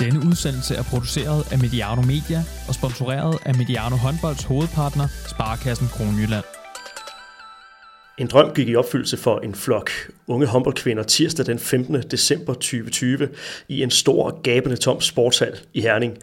Denne udsendelse er produceret af Mediano Media og sponsoreret af Mediano Håndbolds hovedpartner, Sparkassen Kronjylland. En drøm gik i opfyldelse for en flok unge håndboldkvinder tirsdag den 15. december 2020 i en stor, og gabende tom sportshal i Herning.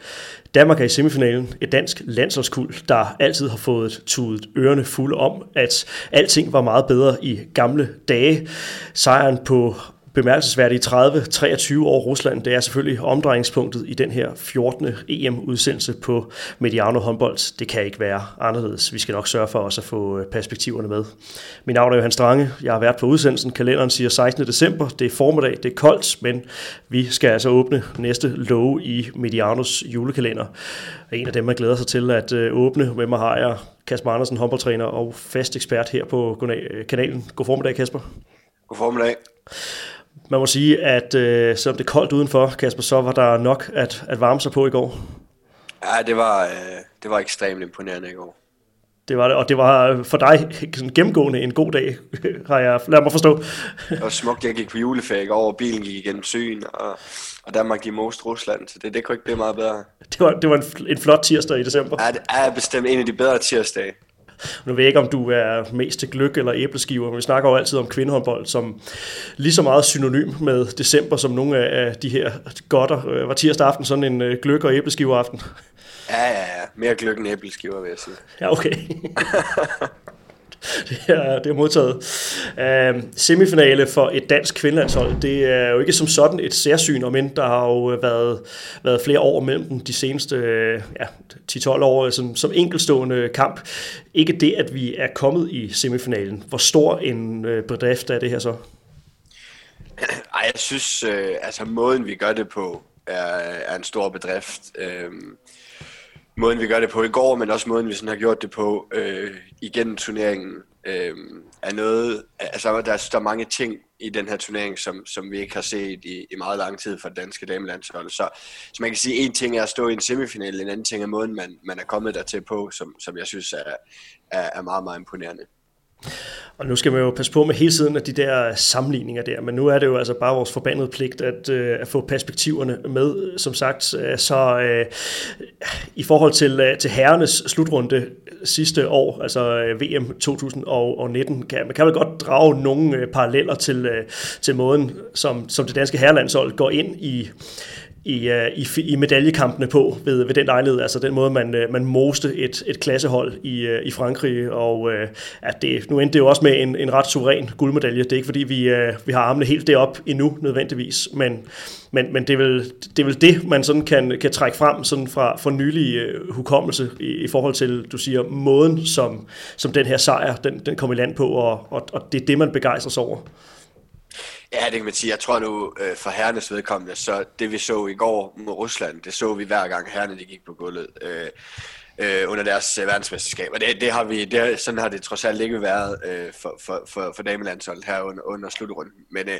Danmark er i semifinalen, et dansk landsholdskuld, der altid har fået tudet ørerne fulde om, at alting var meget bedre i gamle dage. Sejren på bemærkelsesværdige 30-23 år Rusland. Det er selvfølgelig omdrejningspunktet i den her 14. EM-udsendelse på Mediano håndbold. Det kan ikke være anderledes. Vi skal nok sørge for også at få øh, perspektiverne med. Min navn er Johan Strange. Jeg har været på udsendelsen. Kalenderen siger 16. december. Det er formiddag. Det er koldt, men vi skal altså åbne næste lov i Medianos julekalender. En af dem, man glæder sig til at øh, åbne. Med mig har jeg Kasper Andersen, håndboldtræner og fast ekspert her på øh, kanalen. God formiddag, Kasper. God formiddag man må sige, at øh, selvom det er koldt udenfor, Kasper, så var der nok at, at varme sig på i går. Ja, det var, øh, det var ekstremt imponerende i går. Det var det, og det var for dig sådan gennemgående en god dag, har jeg, lad mig forstå. Det var smukt, jeg gik på går, og bilen gik igennem søen, og, og Danmark gik most Rusland, så det, det kunne ikke blive meget bedre. Det var, det var en, en flot tirsdag i december. Ja, det er bestemt en af de bedre tirsdage. Nu ved jeg ikke, om du er mest til gløk eller æbleskiver, men vi snakker jo altid om kvindehåndbold som lige så meget synonym med december, som nogle af de her godter. Øh, var tirsdag aften sådan en øh, gløk- og æbleskiver aften? Ja, ja, ja. Mere gløk end æbleskiver, vil jeg sige. Ja, okay. det, er, det er modtaget. Uh, semifinale for et dansk kvindelandshold, det er jo ikke som sådan et særsyn, om end der har jo øh, været, været flere år mellem dem de seneste øh, ja, 10-12 år altså som, som enkelstående kamp. Ikke det, at vi er kommet i semifinalen. Hvor stor en uh, bedrift er det her så? Ej, jeg synes, øh, altså måden vi gør det på, er, er en stor bedrift. Øh, måden vi gør det på i går, men også måden vi sådan har gjort det på øh, igennem turneringen, øh, er noget, altså der, der er mange ting i den her turnering, som, som vi ikke har set i, i meget lang tid for det danske damelandshold. Så, så man kan sige, en ting er at stå i en semifinal, en anden ting er måden, man, man er kommet dertil på, som, som jeg synes er, er, er meget, meget imponerende. Og nu skal man jo passe på med hele tiden af de der sammenligninger der, men nu er det jo altså bare vores forbandede pligt at, øh, at få perspektiverne med. Som sagt, øh, så øh, i forhold til, øh, til herrenes slutrunde sidste år, altså øh, VM 2019, kan man kan vel godt drage nogle øh, paralleller til, øh, til måden, som, som det danske herrelandshold går ind i i, øh, i, i medaljekampene på ved, ved den lejlighed. Altså den måde, man, øh, man moste et, et klassehold i, øh, i Frankrig. Og at det, nu endte det jo også med en, en ret suveræn guldmedalje. Det er ikke fordi, vi, vi har armene helt derop endnu nødvendigvis, men, men, men det, er vel, det er vel det, man sådan kan, kan trække frem sådan fra, fra nylig uh, hukommelse i, i forhold til, du siger, måden, som, som den her sejr, den, den kom i land på, og, og, og det er det, man begejstrer sig over. Ja, det kan man sige. Jeg tror nu, øh, for herrenes vedkommende, så det vi så i går mod Rusland, det så vi hver gang herrene de gik på gulvet øh, øh, under deres øh, verdensmesterskab. Og det, det har vi, det, sådan har det trods alt ikke været øh, for, for, for, for damelandsholdet her under, under slutrunden. Men, øh,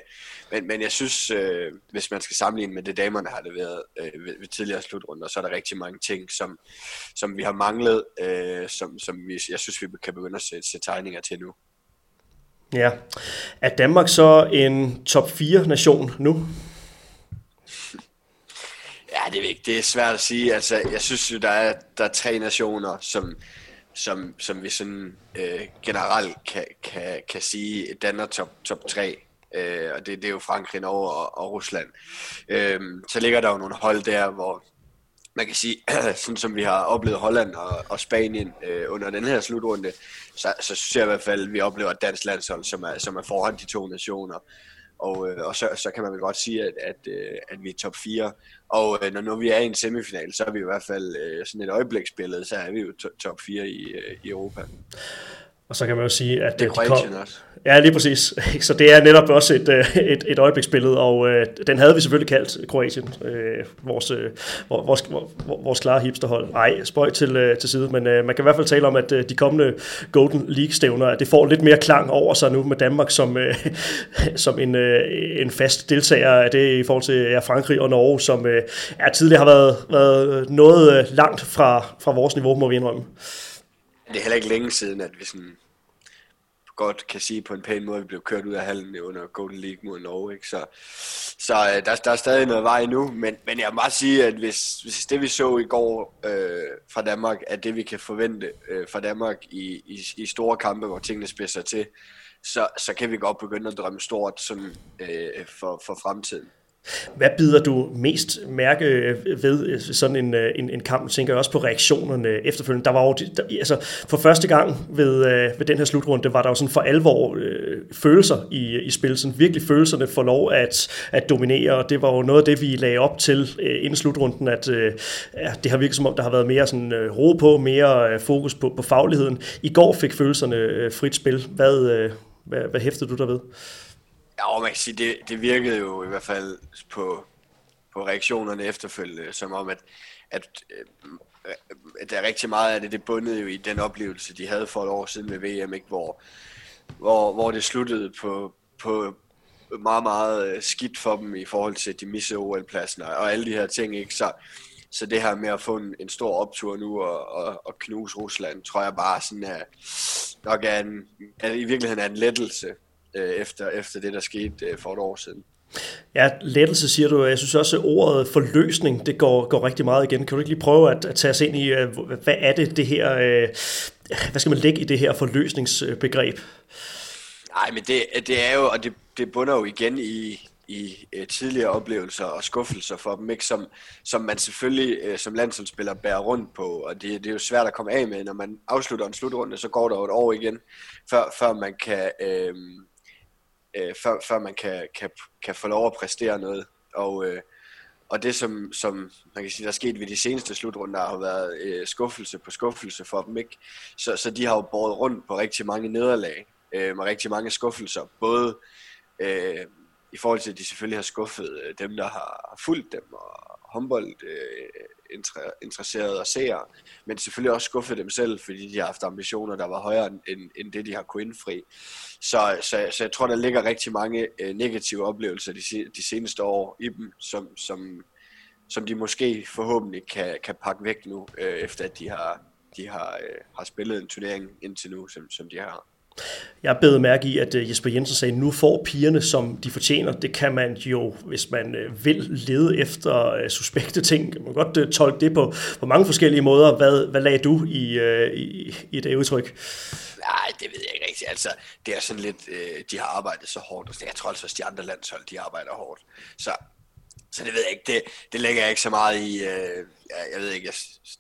men, men jeg synes, øh, hvis man skal sammenligne med det, damerne har leveret øh, ved, ved tidligere slutrunder, så er der rigtig mange ting, som, som vi har manglet, øh, som, som vi, jeg synes, vi kan begynde at sætte, sætte tegninger til nu. Ja. Er Danmark så en top 4 nation nu? Ja, det er ikke. Det er svært at sige. Altså, jeg synes jo, der er, der er tre nationer, som, som, som vi sådan øh, generelt kan, kan, kan sige danner top, top 3. Øh, og det, det er jo Frankrig, Norge og, og Rusland. Øh, så ligger der jo nogle hold der, hvor man kan sige, sådan som vi har oplevet Holland og, og Spanien øh, under den her slutrunde, så, så synes jeg i hvert fald, at vi oplever et dansk landshold, som er, som er foran de to nationer. Og, øh, og så, så kan man vel godt sige, at, at, øh, at vi er top 4. Og øh, når nu vi er i en semifinal, så er vi i hvert fald øh, sådan et øjebliksbillede, så er vi jo to, top 4 i, øh, i Europa. Og så kan man jo sige, at det er de kom, også. Ja, lige præcis. Så det er netop også et, øh, et, et øjebliksbillede, og øh, den havde vi selvfølgelig kaldt Kroatien, øh, vores, øh, vores, vores klare hipsterhold. Nej, spøj til, øh, til side, men øh, man kan i hvert fald tale om, at øh, de kommende Golden League-stævner, det får lidt mere klang over sig nu med Danmark som, øh, som en, øh, en fast deltager af det i forhold til ja, Frankrig og Norge, som øh, ja, tidligere har været, været øh, noget øh, langt fra, fra vores niveau, må vi indrømme det er heller ikke længe siden, at vi sådan godt kan sige på en pæn måde, at vi blev kørt ud af hallen under Golden League mod Norge. Ikke? Så, så øh, der, der er stadig noget vej nu, men, men jeg må bare sige, at hvis, hvis det vi så i går øh, fra Danmark, er det vi kan forvente øh, fra Danmark i, i, i store kampe, hvor tingene spidser til, så, så kan vi godt begynde at drømme stort sådan, øh, for, for fremtiden. Hvad bider du mest mærke ved øh, sådan en, øh, en, en kamp? Tænker jeg også på reaktionerne efterfølgende. Der var jo, der, altså for første gang ved, øh, ved den her slutrunde, var der jo sådan for alvor øh, følelser i, i spil. Sådan virkelig følelserne får lov at, at dominere, og det var jo noget af det, vi lagde op til øh, inden slutrunden, at øh, ja, det har virket som om, der har været mere sådan, øh, ro på, mere øh, fokus på, på fagligheden. I går fik følelserne øh, frit spil. Hvad, øh, hvad, hvad hæftede du der ved? Ja, man kan sige, det, det virkede jo i hvert fald på, på reaktionerne efterfølgende, som om, at, at, øh, at der er rigtig meget af det, det bundede jo i den oplevelse, de havde for et år siden med VM, ikke? Hvor, hvor, hvor det sluttede på, på meget, meget øh, skidt for dem i forhold til de missede OL-pladsen og alle de her ting, ikke? Så, så det her med at få en, en stor optur nu og, og, og knuse Rusland, tror jeg bare sådan er, nok er en, er i virkeligheden er en lettelse øh, efter, efter det, der skete øh, for et år siden. Ja, lettelse siger du. Jeg synes også, at ordet forløsning, det går, går rigtig meget igen. Kan du ikke lige prøve at, at tage os ind i, øh, hvad er det, det her, øh, hvad skal man lægge i det her forløsningsbegreb? Nej, men det, det er jo, og det, det bunder jo igen i, i tidligere oplevelser og skuffelser for dem, ikke? Som, som man selvfølgelig som landsholdsspiller bærer rundt på, og det, det er jo svært at komme af med, når man afslutter en slutrunde, så går der jo et år igen, før, før man kan... Uh, øh, før, før man kan, kan, kan få lov at præstere noget. Og, øh, og det, som, som man kan sige, der er sket ved de seneste slutrunder, har været øh, skuffelse på skuffelse for dem. Ikke? Så, så de har jo båret rundt på rigtig mange nederlag, øh, med rigtig mange skuffelser. Både øh, i forhold til, at de selvfølgelig har skuffet øh, dem, der har fulgt dem, og håndbold øh, interesserede og seere, men selvfølgelig også skuffet dem selv, fordi de har haft ambitioner, der var højere end, end det, de har kunnet indfri. Så, så, så jeg tror, der ligger rigtig mange øh, negative oplevelser de, de seneste år i dem, som, som, som de måske forhåbentlig kan, kan pakke væk nu, øh, efter at de har, de har, øh, har spillet en turnering indtil nu, som, som de har. Jeg bed mærke i, at øh, Jesper Jensen sagde, nu får pigerne, som de fortjener. Det kan man jo, hvis man øh, vil lede efter øh, suspekte ting. Man kan godt tolke det på, på mange forskellige måder. Hvad, hvad lagde du i, i, i det udtryk? Nej, det ved jeg ikke rigtigt. Altså, det er sådan lidt, de har arbejdet så hårdt. Altså, jeg tror altså at de andre landshold, de arbejder hårdt. Så så det ved jeg ikke, det, det lægger jeg ikke så meget i, øh, jeg ved ikke, jeg,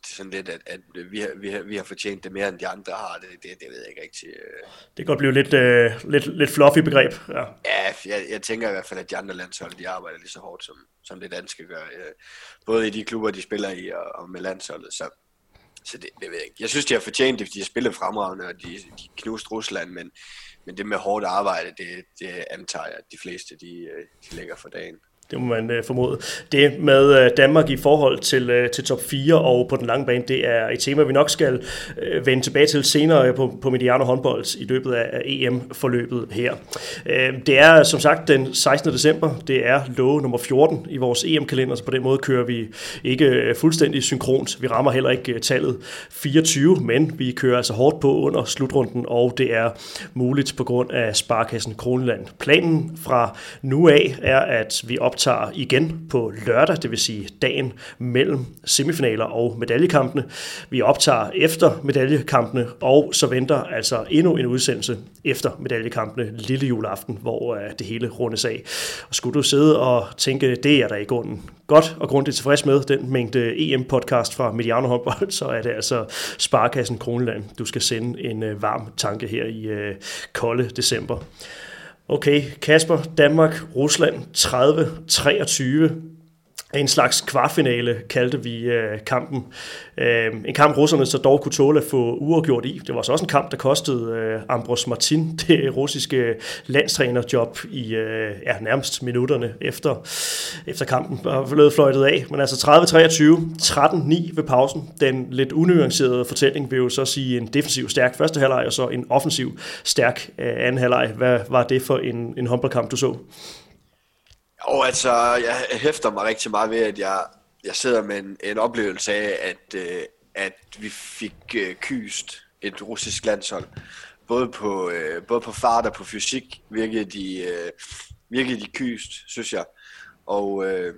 sådan lidt, at, at vi, har, vi, har, vi har fortjent det mere, end de andre har, det, det, det ved jeg ikke rigtig. Øh. Det kan godt blive lidt, øh, lidt, lidt fluffy begreb. Ja, ja jeg, jeg tænker i hvert fald, at de andre landshold, de arbejder lige så hårdt, som, som det danske gør. Øh, både i de klubber, de spiller i, og, og med landsholdet, så, så det, det ved jeg ikke. Jeg synes, de har fortjent det, fordi de har spillet fremragende, og de, de knuste Rusland, men, men det med hårdt arbejde, det, det antager jeg, at de fleste, de, øh, de lægger for dagen. Det må man øh, formode. Det med øh, Danmark i forhold til, øh, til top 4 og på den lange bane, det er et tema, vi nok skal øh, vende tilbage til senere på, på Mediano håndbold i løbet af, af EM-forløbet her. Øh, det er som sagt den 16. december. Det er lov nummer 14 i vores EM-kalender, så på den måde kører vi ikke øh, fuldstændig synkront. Vi rammer heller ikke øh, tallet 24, men vi kører altså hårdt på under slutrunden, og det er muligt på grund af Sparkassen Kronland. Planen fra nu af er, at vi op optager igen på lørdag, det vil sige dagen mellem semifinaler og medaljekampene. Vi optager efter medaljekampene, og så venter altså endnu en udsendelse efter medaljekampene lille juleaften, hvor øh, det hele rundes af. Og skulle du sidde og tænke, det er der i grunden godt og grundigt tilfreds med, den mængde EM-podcast fra Mediano Håndbold, så er det altså Sparkassen Kroneland, du skal sende en øh, varm tanke her i øh, kolde december. Okay, Kasper, Danmark, Rusland 30-23 en slags kvartfinale, kaldte vi øh, kampen. Øh, en kamp, russerne så dog kunne tåle at få uafgjort i. Det var så også en kamp, der kostede øh, Ambros Martin det russiske landstrænerjob i øh, ja, nærmest minutterne efter, efter kampen var fløjtet af. Men altså 30-23, 13-9 ved pausen. Den lidt unuancerede fortælling vil jo så sige en defensiv stærk første halvleg, og så en offensiv stærk øh, anden halvleg. Hvad var det for en, en håndboldkamp, du så? Og altså, jeg hæfter mig rigtig meget ved, at jeg, jeg sidder med en, en oplevelse af, at, øh, at vi fik øh, kyst et russisk landshold både på, øh, både på fart og på fysik virkede de, øh, virkede de kyst, synes jeg. Og, øh,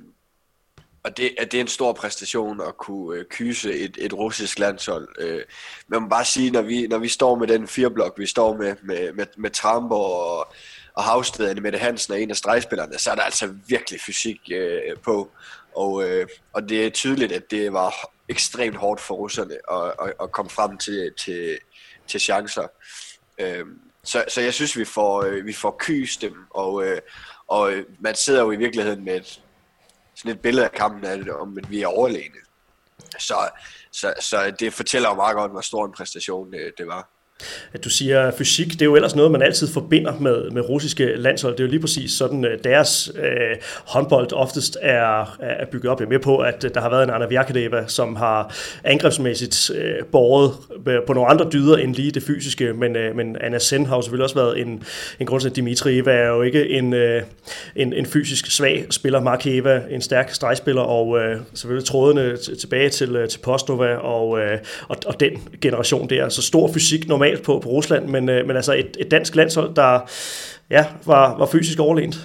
og det, at det er en stor præstation at kunne øh, kyse et, et russisk landshold. Øh, man må bare sige, når vi, når vi står med den fireblok, vi står med, med, med, med Trambo og, og Havsted, med Mette Hansen er en af stregspillerne, så er der altså virkelig fysik øh, på. Og, øh, og det er tydeligt, at det var ekstremt hårdt for russerne at, at, at komme frem til, til, til chancer. Øh, så, så jeg synes, vi får, øh, vi får kyst dem, og, øh, og øh, man sidder jo i virkeligheden med et, sådan et billede af kampen, at, om at vi er overlegne. Så, så, så det fortæller jo meget godt, hvor stor en præstation øh, det var at du siger fysik, det er jo ellers noget, man altid forbinder med, med russiske landshold. Det er jo lige præcis sådan, øh, deres øh, håndbold oftest er, er bygget op. Jeg er med på, at øh, der har været en Anna Vjarkedeva, som har angrebsmæssigt øh, båret øh, på nogle andre dyder end lige det fysiske, men, øh, men Anna Sen har jo selvfølgelig også været en, en grund til, at Dimitri Eva er jo ikke en, øh, en, en fysisk svag spiller. Mark Eva, en stærk stregspiller, og øh, selvfølgelig trådene tilbage til, til Postova og, øh, og, og den generation der. Så stor fysik normalt normalt på, på Rusland, men, øh, men altså et, et dansk landshold, der ja, var, var fysisk overlegent.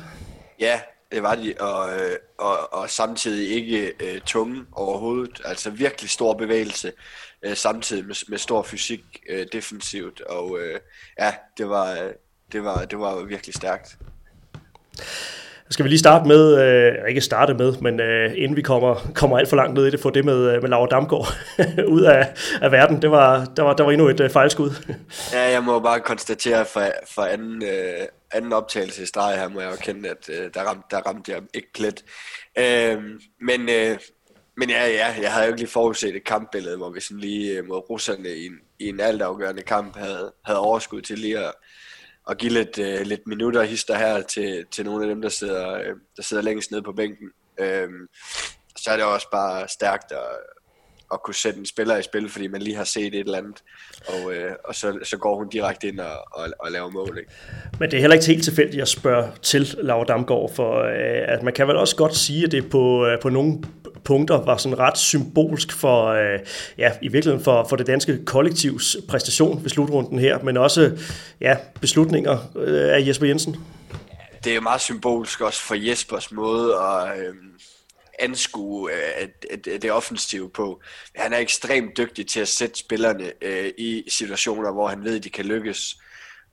Ja, det var de, og, øh, og, og samtidig ikke øh, tunge overhovedet. Altså virkelig stor bevægelse, øh, samtidig med, med stor fysik øh, defensivt, og øh, ja, det var, øh, det, var, det var virkelig stærkt. Skal vi lige starte med, øh, ikke starte med, men øh, inden vi kommer, kommer alt for langt ned i det, få det med, øh, med Laura Damgaard ud af, af verden. Det var, der, var, der var endnu et øh, fejlskud. ja, jeg må bare konstatere for, for anden, øh, anden optagelse i streg her, må jeg jo kende, at øh, der, ramte, der ramte jeg ikke plet. Øh, men, øh, men ja, ja, jeg havde jo ikke lige forudset et kampbillede, hvor vi sådan lige øh, mod russerne i en, i en altafgørende kamp havde, havde overskud til lige at at give lidt, øh, lidt minutter hister her til, til nogle af dem, der sidder, øh, der sidder længst nede på bænken. Øh, så er det også bare stærkt at, at kunne sætte en spiller i spil, fordi man lige har set et eller andet, og, øh, og så, så går hun direkte ind og, og, og laver mål. Ikke? Men det er heller ikke helt tilfældigt at spørge til Laura Damgaard, for øh, at man kan vel også godt sige, at det på, øh, på nogle punkter var sådan ret symbolsk for, øh, ja, i virkeligheden for, for det danske kollektivs præstation ved slutrunden her, men også ja, beslutninger øh, af Jesper Jensen. Det er jo meget symbolsk også for Jespers måde at øh, anskue øh, at, at det offensive på. Han er ekstremt dygtig til at sætte spillerne øh, i situationer, hvor han ved, at de kan lykkes.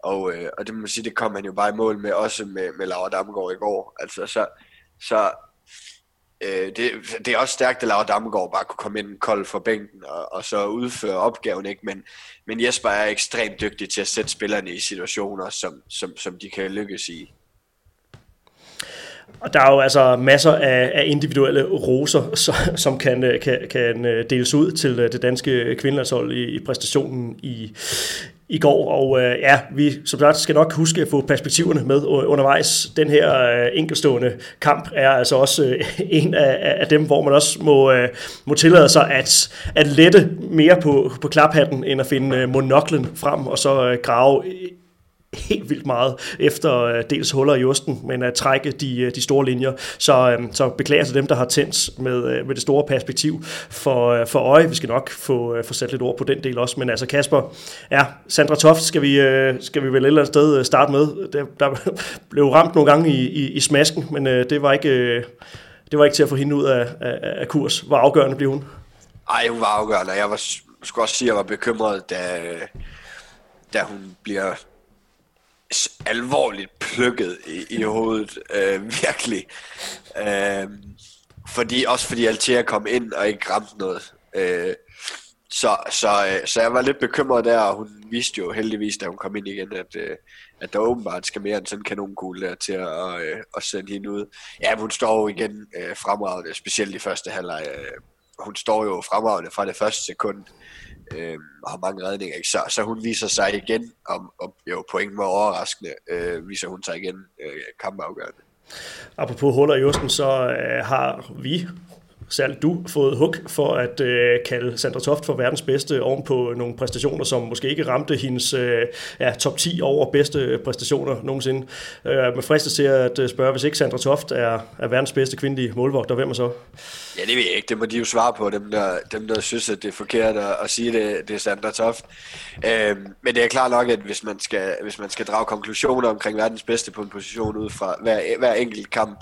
Og, øh, og det må man sige, det kom han jo bare i mål med, også med, med Laura Damgaard i går. Altså, så, så øh, det, det er også stærkt, at Laura Damgaard bare kunne komme ind kold for bænken og, og så udføre opgaven, ikke? Men, men Jesper er ekstremt dygtig til at sætte spillerne i situationer, som, som, som de kan lykkes i. Og der er jo altså masser af, af individuelle roser, som kan, kan, kan deles ud til øh, det danske kvindelandshold i, i præstationen i, i går, og øh, ja, vi som sagt skal nok huske at få perspektiverne med undervejs. Den her øh, enkelstående kamp er altså også øh, en af, af dem, hvor man også må, øh, må tillade sig at, at lette mere på, på klaphatten, end at finde øh, monoklen frem, og så øh, grave helt vildt meget efter øh, dels huller i osten, men at trække de, øh, de store linjer. Så, øhm, så beklager til dem, der har tændt med, øh, med det store perspektiv for, for øje. Vi skal nok få, få sat lidt ord på den del også. Men altså Kasper, ja, Sandra Toft skal vi, skal vi vel et eller andet sted starte med. Der, der blev ramt nogle gange i, i, i smasken, men det var ikke... Det var ikke til at få hende ud af, af, af kurs. Hvor afgørende blev hun? Ej, hun var afgørende. Jeg var, skulle også sige, at jeg var bekymret, da, da hun bliver alvorligt plukket i, i hovedet, øh, virkelig. Øh, fordi, også fordi Altea kom ind og ikke ramte noget. Øh, så, så, øh, så jeg var lidt bekymret der, og hun viste jo heldigvis, da hun kom ind igen, at, øh, at der åbenbart skal mere end sådan en kanonkugle der til at, øh, at sende hende ud. Ja, hun står jo igen øh, fremragende, specielt i første halvleg. Øh, hun står jo fremragende fra det første sekund øh, og har mange redninger. Ikke? Så, så hun viser sig igen, og, og jo point var overraskende, øh, viser hun sig igen øh, kampafgørende. Apropos huller i osten, så øh, har vi særligt du, fået hug for at øh, kalde Sandra Toft for verdens bedste oven på nogle præstationer, som måske ikke ramte hendes øh, ja, top 10 over bedste præstationer nogensinde. Øh, med fristes til at øh, spørge, hvis ikke Sandra Toft er, er verdens bedste kvindelige målvogter, hvem er så? Ja, det ved jeg ikke. Det må de jo svare på, dem der, dem der synes, at det er forkert at, at sige, det, det er Sandra Toft. Øh, men det er klart nok, at hvis man, skal, hvis man skal drage konklusioner omkring verdens bedste på en position ud fra hver, hver enkelt kamp,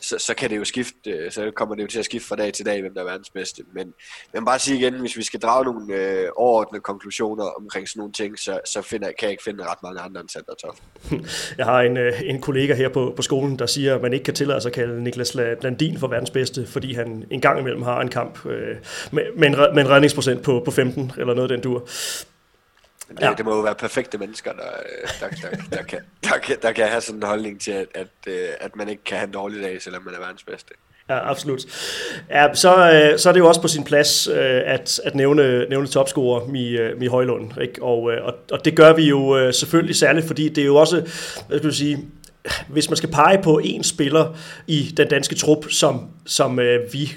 så, så kan det jo skifte, øh, så kommer det jo til at skifte fra dag til dag, hvem der er verdens bedste. Men, men bare sige igen, hvis vi skal drage nogle øh, overordnede konklusioner omkring sådan nogle ting, så, så finder, kan jeg ikke finde ret mange andre end Sander Toft. Jeg har en, øh, en kollega her på, på skolen, der siger, at man ikke kan tillade sig at kalde Niklas Landin for verdens bedste, fordi han en gang imellem har en kamp øh, med, med, en, med en redningsprocent på, på 15, eller noget den dur. Det, ja. det må jo være perfekte mennesker, der, der, der, der, kan, der, kan, der kan have sådan en holdning til, at, at, øh, at man ikke kan have en dårlig dag, selvom man er verdens bedste. Ja, absolut. Ja, så, øh, så er det jo også på sin plads øh, at, at nævne, nævne topscorer Mi, Mi Højlund. Ikke? Og, og, og det gør vi jo selvfølgelig særligt, fordi det er jo også, hvad skal du sige, hvis man skal pege på en spiller i den danske trup, som, som øh, vi,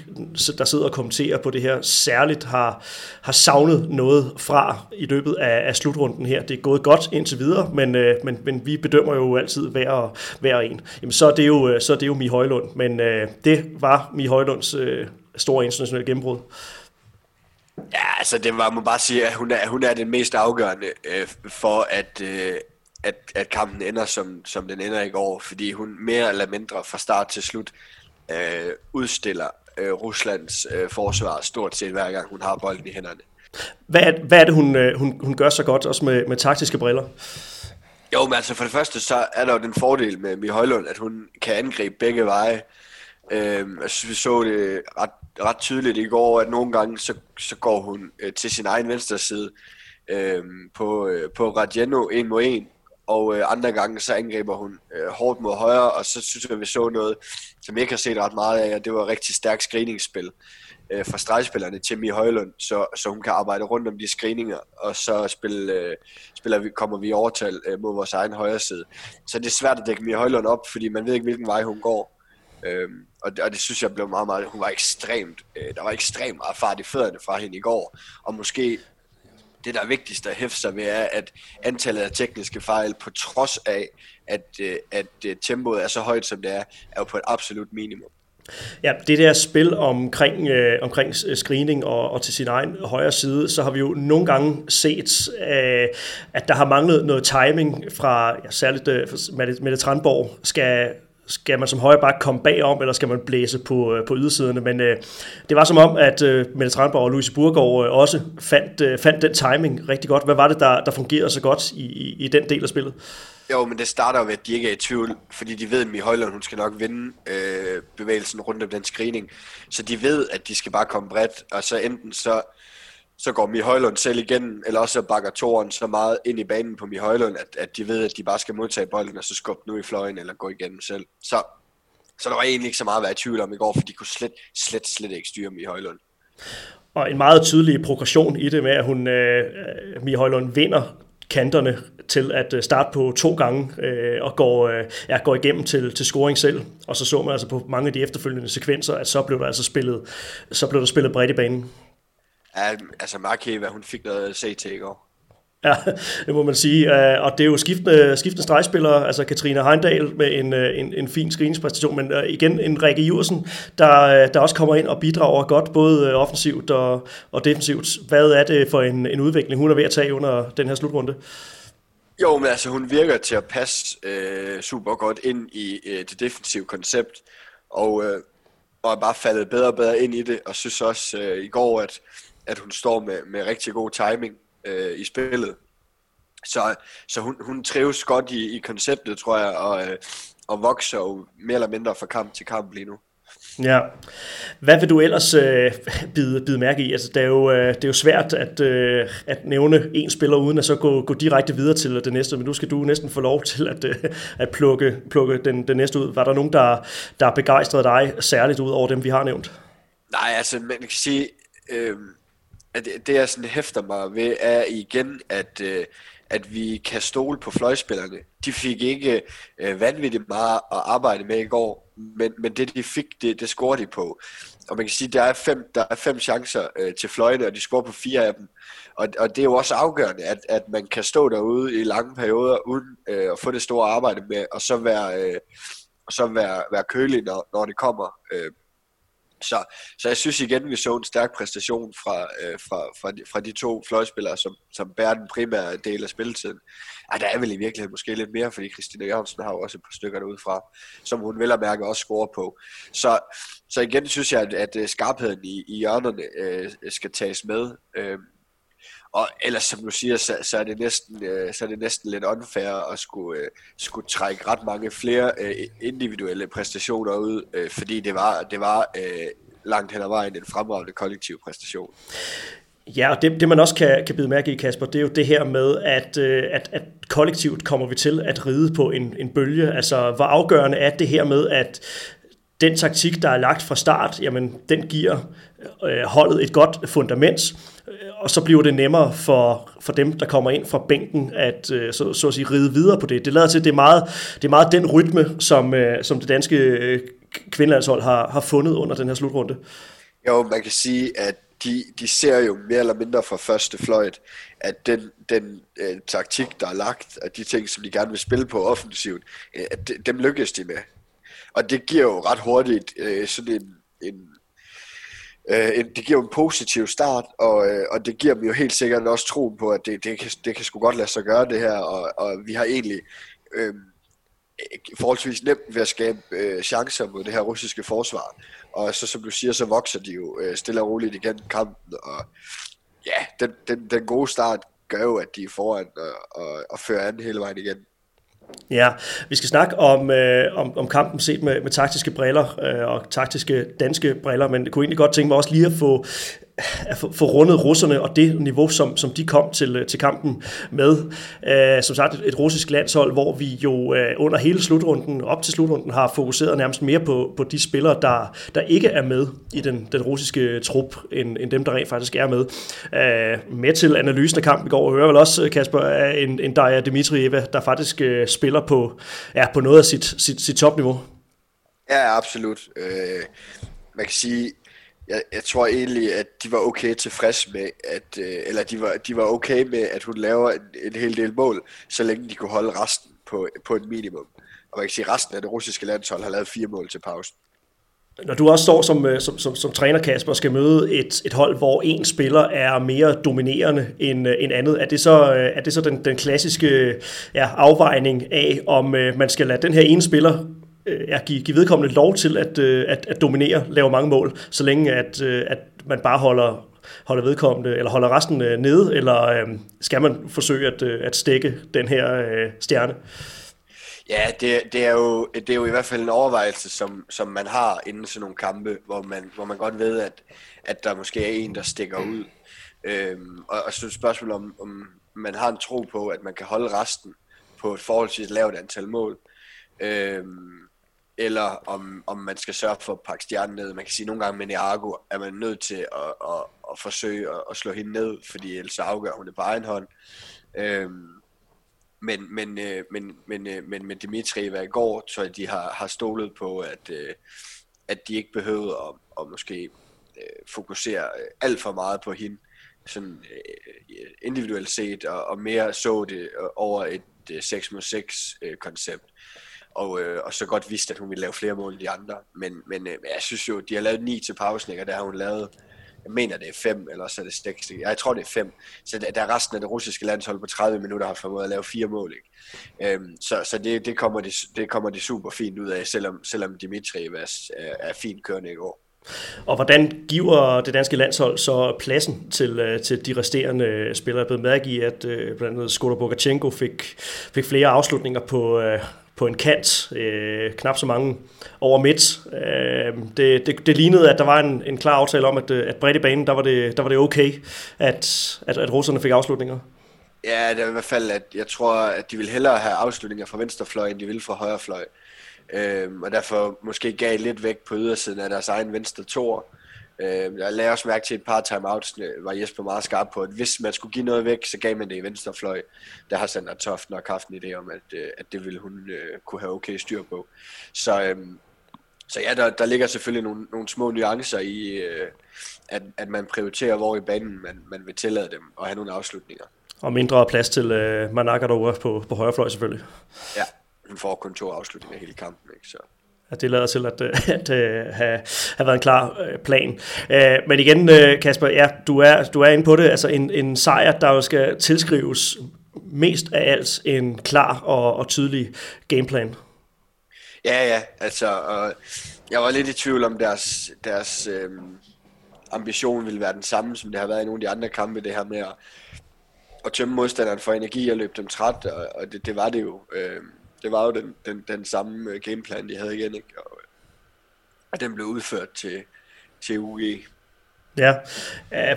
der sidder og kommenterer på det her, særligt har, har savnet noget fra i løbet af, af slutrunden her. Det er gået godt indtil videre, men, øh, men, men vi bedømmer jo altid hver, hver en. Jamen, så, er det jo, øh, så er det jo Mi Højlund, men øh, det var Mi Højlunds øh, store internationale gennembrud. Ja, altså det var, man bare sige, at hun er, hun er den mest afgørende øh, for, at, øh, at, at kampen ender, som, som den ender i går, fordi hun mere eller mindre fra start til slut øh, udstiller øh, Ruslands øh, forsvar stort set hver gang hun har bolden i hænderne. Hvad er, hvad er det, hun, øh, hun, hun gør så godt, også med, med taktiske briller? Jo, men altså for det første, så er der jo den fordel med Mie Højlund, at hun kan angribe begge veje. Øhm, jeg synes, vi så det ret, ret tydeligt i går, at nogle gange, så, så går hun øh, til sin egen venstre side øh, på, øh, på Radjeno en mod en, og øh, andre gange så angriber hun øh, hårdt mod højre, og så synes jeg, vi så noget, som jeg ikke har set ret meget af, og det var et rigtig stærkt screeningsspil øh, fra stregspillerne til Mie Højlund, så, så hun kan arbejde rundt om de screeninger, og så spille, øh, spiller vi, kommer vi overtal øh, mod vores egen højre side. Så det er svært at dække Mie Højlund op, fordi man ved ikke, hvilken vej hun går. Øhm, og, det, og det synes jeg blev meget, meget, hun var ekstremt, øh, der var ekstremt meget fart i fødderne fra hende i går, og måske det, der er vigtigst at hæfte sig ved, er, at antallet af tekniske fejl, på trods af, at, øh, at øh, tempoet er så højt, som det er, er jo på et absolut minimum. Ja, det der spil omkring, øh, omkring øh, screening og, og til sin egen højre side, så har vi jo nogle gange set, øh, at der har manglet noget timing fra ja, særligt øh, Mette, Mette Tranborg skal skal man som højre bak komme bagom, eller skal man blæse på, øh, på ydersiderne? Men øh, det var som om, at øh, Mette Tranborg og Louise Burgård øh, også fandt, øh, fandt den timing rigtig godt. Hvad var det, der, der fungerede så godt i, i, i den del af spillet? Jo, men det starter jo ved, at de ikke er i tvivl, fordi de ved, at Mie Højlund, hun skal nok vinde øh, bevægelsen rundt om den screening. Så de ved, at de skal bare komme bredt, og så enten så så går Mie Højlund selv igen, eller også bakker Toren så meget ind i banen på Mie Højlund, at, at de ved, at de bare skal modtage bolden, og så skubbe den ud i fløjen, eller gå igennem selv. Så, så der var egentlig ikke så meget at være i tvivl om i går, for de kunne slet, slet, slet ikke styre Mie Højlund. Og en meget tydelig progression i det med, at hun, øh, øh Mie Højlund vinder kanterne til at øh, starte på to gange øh, og går, øh, ja, går igennem til, til scoring selv. Og så så man altså på mange af de efterfølgende sekvenser, at så blev der altså spillet, så blev der spillet bredt i banen. Ja, altså hvad hun fik noget til i går. Ja, det må man sige. Øh, og det er jo skiftende, skiftende stregspillere, altså Katrine Heindal med en, øh, en, en fin screeningspræstation, men øh, igen en Rikke Iversen, der, der også kommer ind og bidrager godt, både offensivt og, og defensivt. Hvad er det for en, en udvikling, hun er ved at tage under den her slutrunde? Jo, men altså hun virker til at passe øh, super godt ind i øh, det defensive koncept, og, øh, og er bare faldet bedre og bedre ind i det, og synes også øh, i går, at at hun står med, med rigtig god timing øh, i spillet. Så, så hun, hun trives godt i, i konceptet, tror jeg, og, øh, og vokser jo mere eller mindre fra kamp til kamp lige nu. Ja. Hvad vil du ellers øh, bide, bide mærke i? Altså, det, er jo, øh, det er jo svært at, øh, at nævne en spiller, uden at så gå, gå direkte videre til det næste, men nu skal du næsten få lov til at, øh, at plukke, plukke den, den næste ud. Var der nogen, der, der begejstrede dig særligt ud over dem, vi har nævnt? Nej, altså man kan sige, øh, at det, det jeg sådan hæfter mig ved, er igen, at, øh, at vi kan stole på fløjspillerne. De fik ikke øh, vanvittigt meget at arbejde med i går, men, men det de fik, det, det scorede de på. Og man kan sige, at der er fem, der er fem chancer øh, til fløjene, og de scorer på fire af dem. Og, og det er jo også afgørende, at, at man kan stå derude i lange perioder, uden øh, at få det store arbejde med, og så være, øh, og så være, være kølig, når, når det kommer. Øh, så, så jeg synes igen, vi så en stærk præstation fra, øh, fra, fra, de, fra de to fløjspillere, som, som bærer den primære del af spilletiden. Ej, der er vel i virkeligheden måske lidt mere, fordi Christina Jørgensen har jo også et par stykker derudfra, som hun vel at mærke også scorer på. Så, så igen synes jeg, at, at skarpheden i, i hjørnerne øh, skal tages med. Øh, og ellers, som du siger, så, så, er, det næsten, øh, så er det næsten lidt unfair at skulle, øh, skulle trække ret mange flere øh, individuelle præstationer ud, øh, fordi det var, det var øh, langt hen ad vejen en fremragende kollektiv præstation. Ja, og det, det man også kan, kan bide mærke i, Kasper, det er jo det her med, at, øh, at, at kollektivt kommer vi til at ride på en, en bølge. Altså, hvor afgørende er det her med, at den taktik, der er lagt fra start, jamen, den giver øh, holdet et godt fundament, og så bliver det nemmere for, for dem, der kommer ind fra bænken, at øh, så, så at sige, ride videre på det. Det lader til, at det er meget, det er meget den rytme, som, øh, som det danske øh, kvindelandshold har, har fundet under den her slutrunde. Jo, man kan sige, at de, de ser jo mere eller mindre fra første fløjt, at den, den øh, taktik, der er lagt, og de ting, som de gerne vil spille på offensivt, øh, at de, dem lykkes de med. Og det giver jo ret hurtigt øh, sådan en, en øh, det giver jo en positiv start, og, øh, og det giver dem jo helt sikkert også troen på, at det, det, kan, det kan sgu godt lade sig gøre det her, og, og vi har egentlig øh, forholdsvis nemt ved at skabe øh, chancer mod det her russiske forsvar. Og så som du siger, så vokser de jo øh, stille og roligt igen kampen, og ja, den, den, den gode start gør jo, at de er foran og, og, og fører an hele vejen igen. Ja, vi skal snakke om, øh, om, om kampen set med, med taktiske briller øh, og taktiske danske briller, men jeg kunne egentlig godt tænke mig også lige at få at få, få rundet russerne og det niveau, som, som de kom til, øh, til kampen med. Uh, som sagt, et, russisk landshold, hvor vi jo uh, under hele slutrunden, op til slutrunden, har fokuseret nærmest mere på, på de spillere, der, der ikke er med i den, den russiske trup, end, end dem, der rent faktisk er med. Uh, med til analysen af kampen i går, hører vel også, Kasper, en, en Daria Dimitrieva, der faktisk uh, spiller på, ja, på noget af sit, sit, sit topniveau. Ja, absolut. Uh, man kan sige, jeg, jeg tror egentlig, at de var okay tilfreds med, at, øh, eller de var, de var okay med, at hun laver en, en hel del mål, så længe de kunne holde resten på, på et minimum. Og man kan sige, at resten af det russiske landshold har lavet fire mål til pausen. Når du også står som, øh, som, som, som træner, Kasper, og skal møde et, et hold, hvor en spiller er mere dominerende end, øh, end andet, er det så, øh, er det så den, den klassiske ja, afvejning af, om man skal lade den her ene spiller øh, ja, give, give vedkommende lov til at, øh, at, at dominere, lave mange mål, så længe at, øh, at man bare holder, holder vedkommende, eller holder resten øh, nede, eller øh, skal man forsøge at, øh, at stikke den her øh, stjerne? Ja, det, det, er jo, det er jo i hvert fald en overvejelse, som, som man har inden sådan nogle kampe, hvor man, hvor man godt ved, at, at der måske er en, der stikker ud. Øhm, og, og så er et spørgsmål om, om man har en tro på, at man kan holde resten på et forholdsvis lavt antal mål. Øhm, eller om, om man skal sørge for at pakke stjernen ned. Man kan sige, at nogle gange med Niago er man nødt til at, at, at forsøge at, at slå hende ned, fordi ellers så afgør hun det på egen hånd. Øhm, men, men, øh, men, men, øh, men med Dimitri i går, så de har, har stolet på, at, øh, at de ikke behøvede at, at måske øh, fokusere øh, alt for meget på hende, sådan øh, individuelt set, og, og mere så det over et 6 mod 6 koncept og, øh, og så godt vidste, at hun ville lave flere mål end de andre. Men, men øh, jeg synes jo, de har lavet ni til pausen, og der har hun lavet, jeg mener det er fem, eller så er det seks. Jeg tror det er fem. Så der, er resten af det russiske landshold på 30 minutter har formået at lave fire mål. Ikke? Øhm, så så det, det, kommer de, det kommer de super fint ud af, selvom, selvom Dimitri er, øh, er, fint kørende i går. Og hvordan giver det danske landshold så pladsen til, øh, til de resterende spillere? Jeg er blevet mærke i, at øh, blandt andet Skoda Bogachenko fik, fik flere afslutninger på, på en kant, øh, knap så mange over midt. Øh, det, det, det lignede, at der var en, en klar aftale om, at, øh, at bredt i banen, der var det, der var det okay, at, at, at russerne fik afslutninger. Ja, det er i hvert fald, at jeg tror, at de vil hellere have afslutninger fra venstrefløj, end de vil fra højrefløj. Øh, og derfor måske gav lidt væk på ydersiden af deres egen venstre tor. Øh, jeg lagde også mærke til et par timeouts, øh, var Jesper meget skarp på, at hvis man skulle give noget væk, så gav man det i venstrefløj. Der har Sander Toft nok haft en idé om, at, øh, at det ville hun øh, kunne have okay styr på. Så, øh, så ja, der, der ligger selvfølgelig nogle, nogle små nuancer i, øh, at, at man prioriterer, hvor i banen man, man vil tillade dem at have nogle afslutninger. Og mindre plads til øh, Manaka derovre på, på højre fløj selvfølgelig. Ja, hun får kun to afslutninger hele kampen, ikke? Så at det lader til at, øh, at, at have, have været en klar øh, plan. Men igen, Kasper, ja, du er, du er inde på det. Altså en, en sejr, der jo skal tilskrives mest af alt en klar og, og tydelig gameplan. Ja, ja, altså, og jeg var lidt i tvivl om deres, deres øhm, ambition ville være den samme, som det har været i nogle af de andre kampe, det her med at, at tømme modstanderen for energi og løbe dem træt, og, og det, det var det jo. Øhm, det var jo den, den, den samme øh, gameplan, de havde igen, ikke? Og, og den blev udført til, til UG. Ja,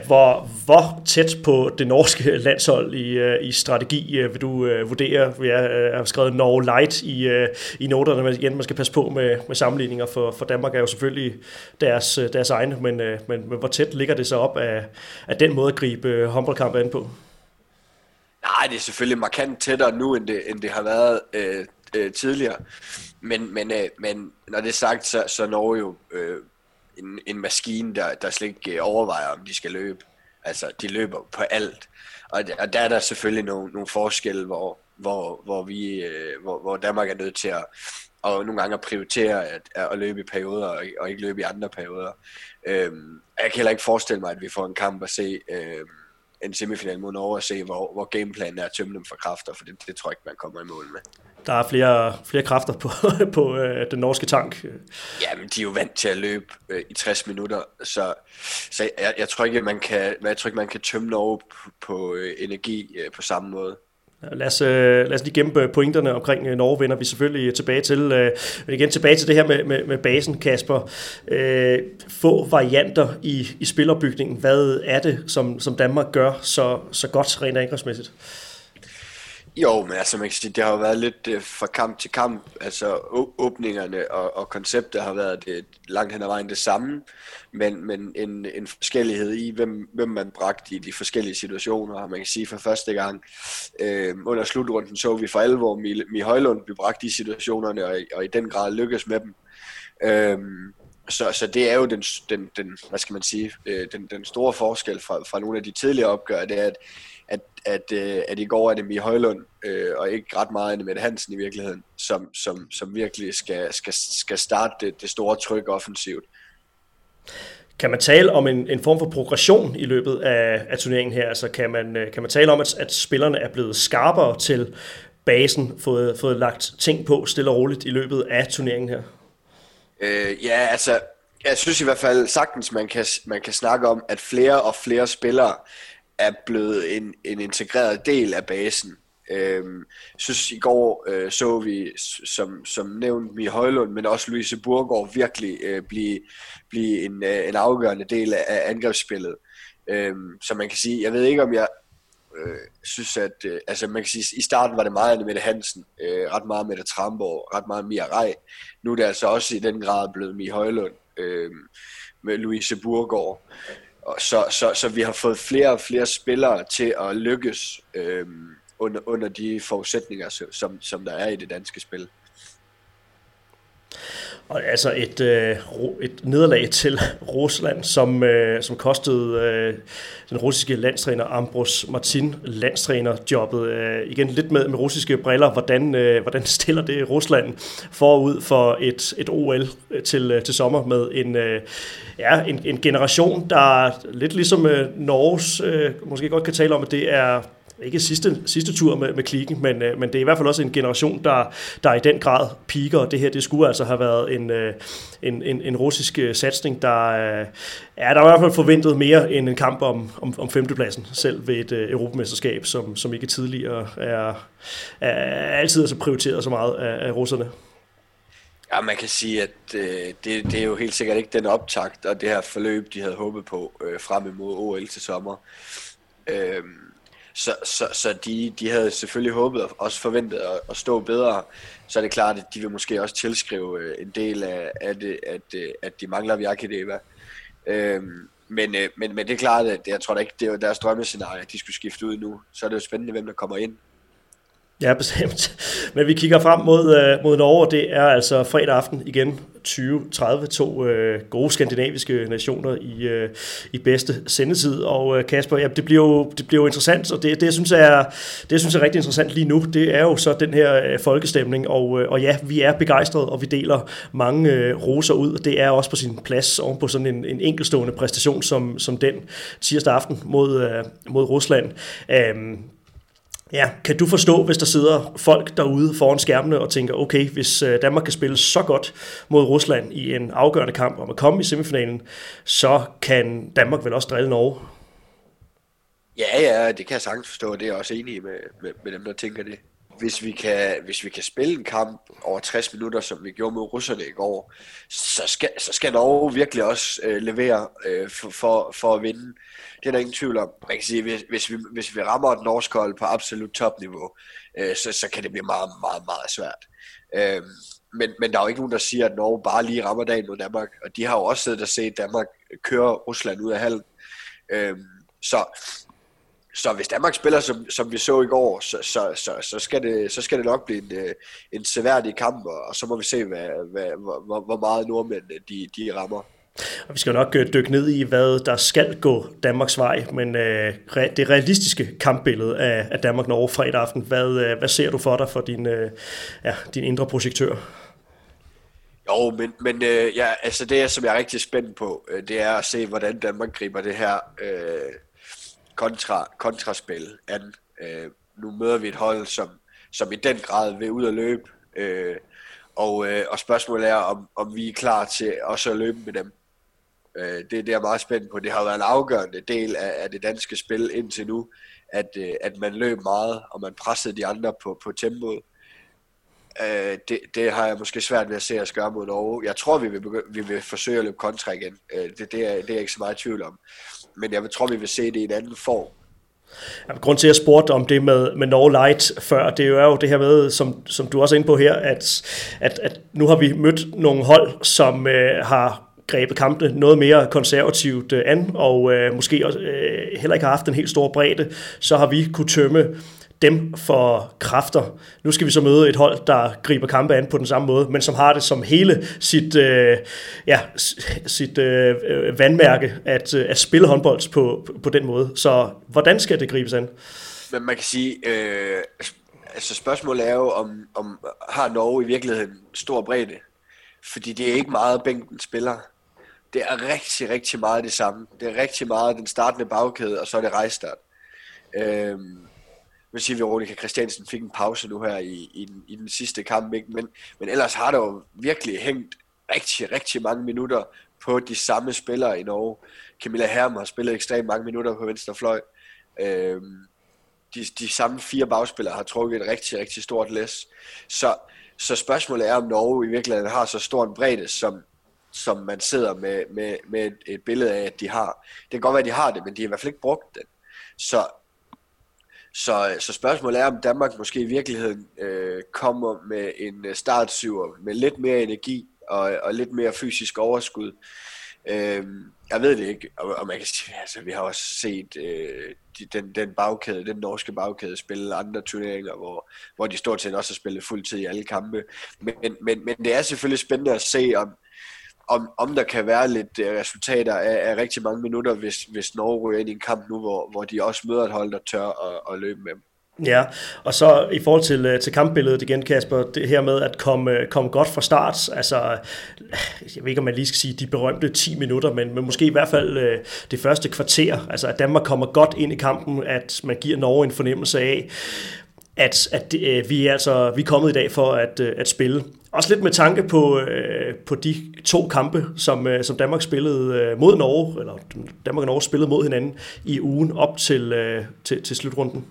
hvor, hvor tæt på det norske landshold i, øh, i strategi øh, vil du uh, vurdere? Jeg har skrevet Norge Light i, uh, i noterne, men igen, man skal passe på med, med sammenligninger, for, for Danmark er jo selvfølgelig deres, deres egne, men, uh, men, men hvor tæt ligger det så op af, af den måde at gribe håndboldkamp an på? Nej, det er selvfølgelig markant tættere nu, end det, end det har været øh, øh, tidligere. Men, men, øh, men når det er sagt, så, så når jo øh, en, en maskine, der, der slet ikke øh, overvejer, om de skal løbe. Altså, de løber på alt. Og, og der er der selvfølgelig nogle, nogle forskelle, hvor, hvor, hvor, vi, øh, hvor, hvor Danmark er nødt til at og nogle gange at prioritere at, at løbe i perioder, og, og ikke løbe i andre perioder. Øhm, jeg kan heller ikke forestille mig, at vi får en kamp at se øhm, en semifinal mod Norge og se, hvor, hvor gameplanen er at tømme dem for kræfter, for det, det tror jeg ikke, man kommer i mål med. Der er flere, flere kræfter på, på øh, den norske tank. Ja, men de er jo vant til at løbe øh, i 60 minutter, så, så jeg, jeg, tror ikke, man kan, jeg tror ikke, man kan tømme Norge på, på øh, energi øh, på samme måde. Lad os, øh, lad os lige gemme pointerne omkring øh, Norge, vender vi selvfølgelig tilbage til. Øh, men igen tilbage til det her med, med, med basen, Kasper. Øh, få varianter i, i spilopbygningen. Hvad er det, som, som Danmark gør så, så godt rent angrebsmæssigt? Jo, men altså man kan sige, det har jo været lidt øh, fra kamp til kamp. Altså åbningerne og, og konceptet har været det, langt hen ad vejen det samme, men, men en, en forskellighed i, hvem, hvem man bragte i de forskellige situationer. Og man kan sige for første gang øh, under slutrunden så vi for alvor Mi, Mi Højlund blive bragt i situationerne, og, og i den grad lykkes med dem. Øh, så, så det er jo den, den, den hvad skal man sige, øh, den, den store forskel fra, fra nogle af de tidligere opgør, det er, at at, at, øh, at i går er det Mie Højlund, øh, og ikke ret meget med Hansen i virkeligheden, som, som, som virkelig skal, skal, skal starte det, det store tryk offensivt. Kan man tale om en, en form for progression i løbet af, af turneringen her? Altså kan man, øh, kan man tale om, at, at spillerne er blevet skarpere til basen, fået, fået lagt ting på stille og roligt i løbet af turneringen her? Øh, ja, altså, jeg synes i hvert fald sagtens, man kan, man kan snakke om, at flere og flere spillere er blevet en, en integreret del af basen. Øhm, synes i går øh, så vi, som, som nævnt, Mie Højlund, men også Louise Burgård virkelig øh, blive, blive en, øh, en afgørende del af, angrebsspillet. Øhm, så man kan sige, jeg ved ikke om jeg øh, synes, at øh, altså man kan sige, i starten var det meget Mette Hansen, øh, ret meget Mette Tramborg, ret meget Mia Rej. Nu er det altså også i den grad blevet Mie Højlund øh, med Louise Burgård så, så, så vi har fået flere og flere spillere til at lykkes øh, under, under de forudsætninger, som, som der er i det danske spil. Og altså et, øh, et nederlag til Rusland, som, øh, som kostede øh, den russiske landstræner Ambros Martin landstrænerjobbet. Øh, igen lidt med, med russiske briller. Hvordan, øh, hvordan stiller det Rusland forud for et, et OL til, øh, til sommer med en, øh, ja, en, en generation, der lidt ligesom øh, Norges øh, måske godt kan tale om, at det er ikke sidste, sidste tur med, med klikken, men, øh, men det er i hvert fald også en generation, der, der i den grad piker, og det her, det skulle altså have været en, øh, en, en, en russisk øh, satsning, der øh, er der er i hvert fald forventet mere end en kamp om, om, om femtepladsen, selv ved et øh, europamesterskab, som, som ikke tidligere er, er altid er så prioriteret så meget af, af russerne. Ja, man kan sige, at øh, det, det er jo helt sikkert ikke den optakt og det her forløb, de havde håbet på øh, frem imod OL til sommer. Øh, så, så, så de, de havde selvfølgelig håbet og også forventet at, at stå bedre. Så er det klart, at de vil måske også tilskrive øh, en del af, af det, at, øh, at de mangler Vjakideva. Øhm, men, øh, men, men det er klart, at jeg tror da ikke, det er deres drømmescenarie, at de skulle skifte ud nu. Så er det jo spændende, hvem der kommer ind. Ja, bestemt. Men vi kigger frem mod, øh, mod Norge, og det er altså fredag aften igen 2030, to øh, gode skandinaviske nationer i, øh, i bedste sendetid. Og øh, Kasper, ja, det, bliver jo, det bliver jo interessant, og det, det, jeg synes er, det, jeg synes er rigtig interessant lige nu, det er jo så den her øh, folkestemning, og, øh, og ja, vi er begejstrede, og vi deler mange øh, roser ud, og det er også på sin plads oven på sådan en, en enkelstående præstation som, som den tirsdag aften mod, øh, mod Rusland. Øh, Ja, kan du forstå, hvis der sidder folk derude foran skærmene og tænker, okay, hvis øh, Danmark kan spille så godt mod Rusland i en afgørende kamp om at komme i semifinalen, så kan Danmark vel også drille Norge? Ja, ja, det kan jeg sagtens forstå, det er jeg også enig med, med, med dem, der tænker det. Hvis vi, kan, hvis vi kan spille en kamp over 60 minutter, som vi gjorde med russerne i går, så skal, så skal Norge virkelig også øh, levere øh, for, for, for at vinde. Det er der ingen tvivl om. Man kan sige, hvis, hvis, vi, hvis vi rammer et norsk hold på absolut topniveau, øh, så, så kan det blive meget, meget, meget svært. Øh, men, men der er jo ikke nogen, der siger, at Norge bare lige rammer dagen mod Danmark. Og de har jo også siddet og set Danmark køre Rusland ud af halen. Øh, så, så hvis Danmark spiller, som, som vi så i går, så, så, så, så, skal, det, så skal det nok blive en, øh, en seværdig kamp, og så må vi se, hvad, hvad, hvor, hvor meget nordmændene de, de rammer. Og vi skal nok øh, dykke ned i, hvad der skal gå Danmarks vej, men øh, det realistiske kampbillede af, af Danmark-Norge fredag aften, hvad, øh, hvad ser du for dig for din, øh, ja, din indre projektør? Jo, men, men øh, ja, altså det, som jeg er rigtig spændt på, øh, det er at se, hvordan Danmark griber det her øh, kontra, kontraspil an. Øh, nu møder vi et hold, som, som i den grad vil ud og løbe, øh, og, øh, og spørgsmålet er, om, om vi er klar til også at løbe med dem. Øh, det, det er jeg meget spændt på. Det har været en afgørende del af, af det danske spil indtil nu, at, øh, at man løb meget, og man pressede de andre på, på tempoet. Øh, det, det har jeg måske svært ved at se os gøre mod Norge. Jeg tror, vi vil, begynde, vi vil forsøge at løbe kontra igen. Øh, det, det, er, det er jeg ikke så meget i tvivl om. Men jeg tror, vi vil se det i en anden form. Jamen, grund til, at jeg spurgte om det med, med Norge Light før, det er jo det her med, som, som du også er inde på her, at, at, at nu har vi mødt nogle hold, som øh, har grebet kampene noget mere konservativt øh, an, og øh, måske også, øh, heller ikke har haft en helt stor bredde, så har vi kunne tømme dem for kræfter. Nu skal vi så møde et hold, der griber kampe an på den samme måde, men som har det som hele sit, øh, ja, sit øh, vandmærke at, øh, at spille håndbold på, på den måde. Så hvordan skal det gribes an? Men man kan sige, øh, altså spørgsmålet er jo, om, om har Norge i virkeligheden stor bredde? Fordi det er ikke meget bænken spiller det er rigtig, rigtig meget det samme. Det er rigtig meget den startende bagkæde, og så er det rejstart. Øhm, vil vi, at Veronica Christiansen fik en pause nu her i, i, den, i den sidste kamp, ikke? Men, men ellers har der jo virkelig hængt rigtig, rigtig mange minutter på de samme spillere i Norge. Camilla Herm har spillet ekstremt mange minutter på venstre fløj. Øhm, de, de samme fire bagspillere har trukket et rigtig, rigtig stort læs. Så, så spørgsmålet er, om Norge i virkeligheden har så stor en bredde, som, som man sidder med, med, med et billede af, at de har. Det kan godt være, at de har det, men de har i hvert fald ikke brugt det. Så, så, så spørgsmålet er, om Danmark måske i virkeligheden øh, kommer med en øh, startsyver med lidt mere energi og, og lidt mere fysisk overskud. Øh, jeg ved det ikke, og, og man kan sige, altså, vi har også set øh, de, den, den bagkæde, den norske bagkæde spille andre turneringer, hvor, hvor de stort set også har spillet fuldtid i alle kampe. Men, men, men det er selvfølgelig spændende at se, om, om, om der kan være lidt øh, resultater af, af rigtig mange minutter, hvis, hvis Norge ryger ind i en kamp nu, hvor, hvor de også møder et hold, der tør at, at løbe med dem. Ja, og så i forhold til, øh, til kampbilledet igen, Kasper, det her med at komme, øh, komme godt fra start, altså, jeg ved ikke, om man lige skal sige de berømte 10 minutter, men, men måske i hvert fald det første kvarter, altså at Danmark kommer godt ind i kampen, at man giver Norge en fornemmelse af, at, at øh, vi, er altså, vi er kommet i dag for at, øh, at spille. Også lidt med tanke på, øh, på de to kampe, som, øh, som Danmark spillede øh, mod Norge, eller Danmark og Norge spillede mod hinanden i ugen op til, øh, til, til slutrunden.